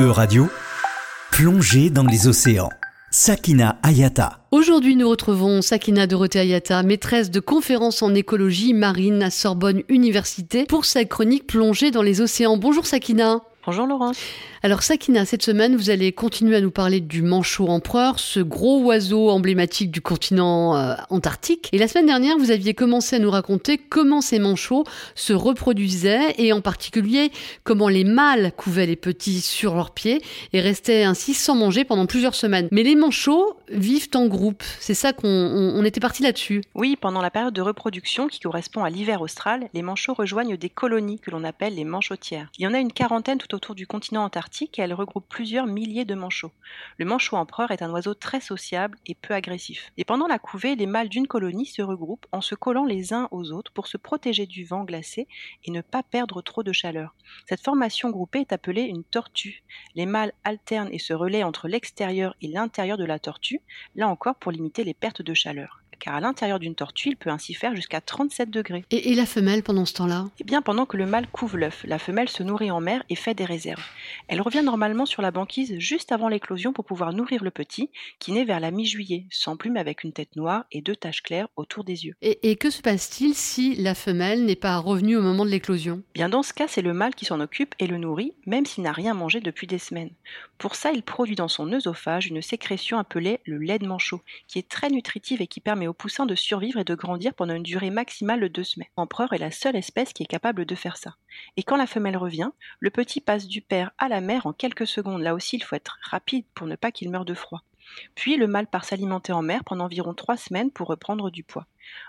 E-Radio, plongée dans les océans. Sakina Ayata. Aujourd'hui, nous retrouvons Sakina Dorothée Ayata, maîtresse de conférences en écologie marine à Sorbonne Université, pour sa chronique plongée dans les océans. Bonjour Sakina. Bonjour Laurence. Alors Sakina, cette semaine, vous allez continuer à nous parler du manchot empereur, ce gros oiseau emblématique du continent euh, antarctique. Et la semaine dernière, vous aviez commencé à nous raconter comment ces manchots se reproduisaient et en particulier comment les mâles couvaient les petits sur leurs pieds et restaient ainsi sans manger pendant plusieurs semaines. Mais les manchots vivent en groupe. C'est ça qu'on on, était parti là-dessus. Oui, pendant la période de reproduction qui correspond à l'hiver austral, les manchots rejoignent des colonies que l'on appelle les manchotières. Il y en a une quarantaine tout autour du continent antarctique et elle regroupe plusieurs milliers de manchots. Le manchot empereur est un oiseau très sociable et peu agressif. Et pendant la couvée, les mâles d'une colonie se regroupent en se collant les uns aux autres pour se protéger du vent glacé et ne pas perdre trop de chaleur. Cette formation groupée est appelée une tortue. Les mâles alternent et se relaient entre l'extérieur et l'intérieur de la tortue, là encore pour limiter les pertes de chaleur car à l'intérieur d'une tortue, il peut ainsi faire jusqu'à 37 degrés. Et, la femelle pendant ce temps-là? Eh bien, pendant que le mâle couve l'œuf, la femelle se nourrit en mer et fait des réserves. Elle revient normalement sur la banquise juste avant l'éclosion pour pouvoir nourrir le petit, qui naît vers la mi-juillet, sans plume avec une tête noire et deux taches claires autour des yeux. Et, que se passe-t-il si la femelle n'est pas revenue au moment de l'éclosion? Bien, dans ce cas, c'est le mâle qui s'en occupe et le nourrit, même s'il n'a rien mangé depuis des semaines. Pour ça, il produit dans son œsophage une sécrétion appelée le lait de manchot, qui est très nutritive et qui permet aux poussins de survivre et de grandir pendant une durée maximale de deux semaines. L'empereur est la seule espèce qui est capable de faire ça. Et quand la femelle revient, le petit passe du père à la mère en quelques secondes. Là aussi, il faut être rapide pour ne pas qu'il meure de froid. Puis le mâle part s'alimenter en mer pendant environ trois semaines pour reprendre du poids.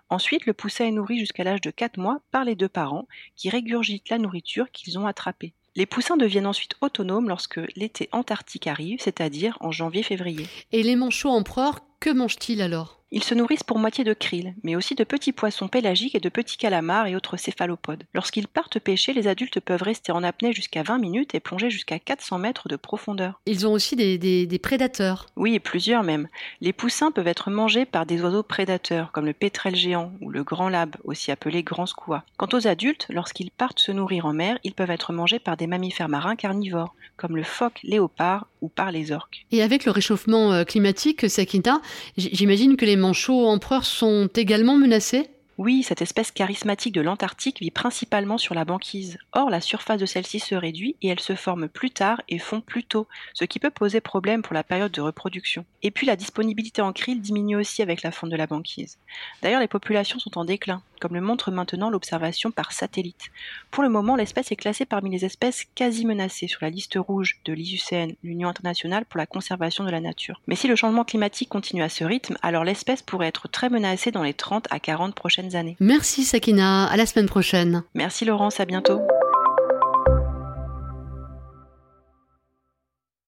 Ensuite, le poussin est nourri jusqu'à l'âge de quatre mois par les deux parents qui régurgitent la nourriture qu'ils ont attrapée. Les poussins deviennent ensuite autonomes lorsque l'été antarctique arrive, c'est-à-dire en janvier-février. Et les manchots empereurs, que mangent-ils alors? Ils se nourrissent pour moitié de krill, mais aussi de petits poissons pélagiques et de petits calamars et autres céphalopodes. Lorsqu'ils partent pêcher, les adultes peuvent rester en apnée jusqu'à 20 minutes et plonger jusqu'à 400 mètres de profondeur. Ils ont aussi des, prédateurs. Oui, et plusieurs même. Les poussins peuvent être mangés par des oiseaux prédateurs, comme le pétrel géant ou le grand lab, aussi appelé grand squat. Quant aux adultes, lorsqu'ils partent se nourrir en mer, ils peuvent être mangés par des mammifères marins carnivores, comme le phoque léopard ou par les orques. Et avec le réchauffement euh, climatique, Sakita, j'imagine que les manchots empereurs sont également menacés? Oui, cette espèce charismatique de l'Antarctique vit principalement sur la banquise. Or, la surface de celle-ci se réduit et elle se forme plus tard et fond plus tôt, ce qui peut poser problème pour la période de reproduction. Et puis, la disponibilité en krill diminue aussi avec la fonte de la banquise. D'ailleurs, les populations sont en déclin comme le montre maintenant l'observation par satellite. Pour le moment, l'espèce est classée parmi les espèces quasi menacées sur la liste rouge de l'IUCN, l'Union internationale pour la conservation de la nature. Mais si le changement climatique continue à ce rythme, alors l'espèce pourrait être très menacée dans les 30 à 40 prochaines années. Merci Sakina, à la semaine prochaine. Merci Laurence, à bientôt.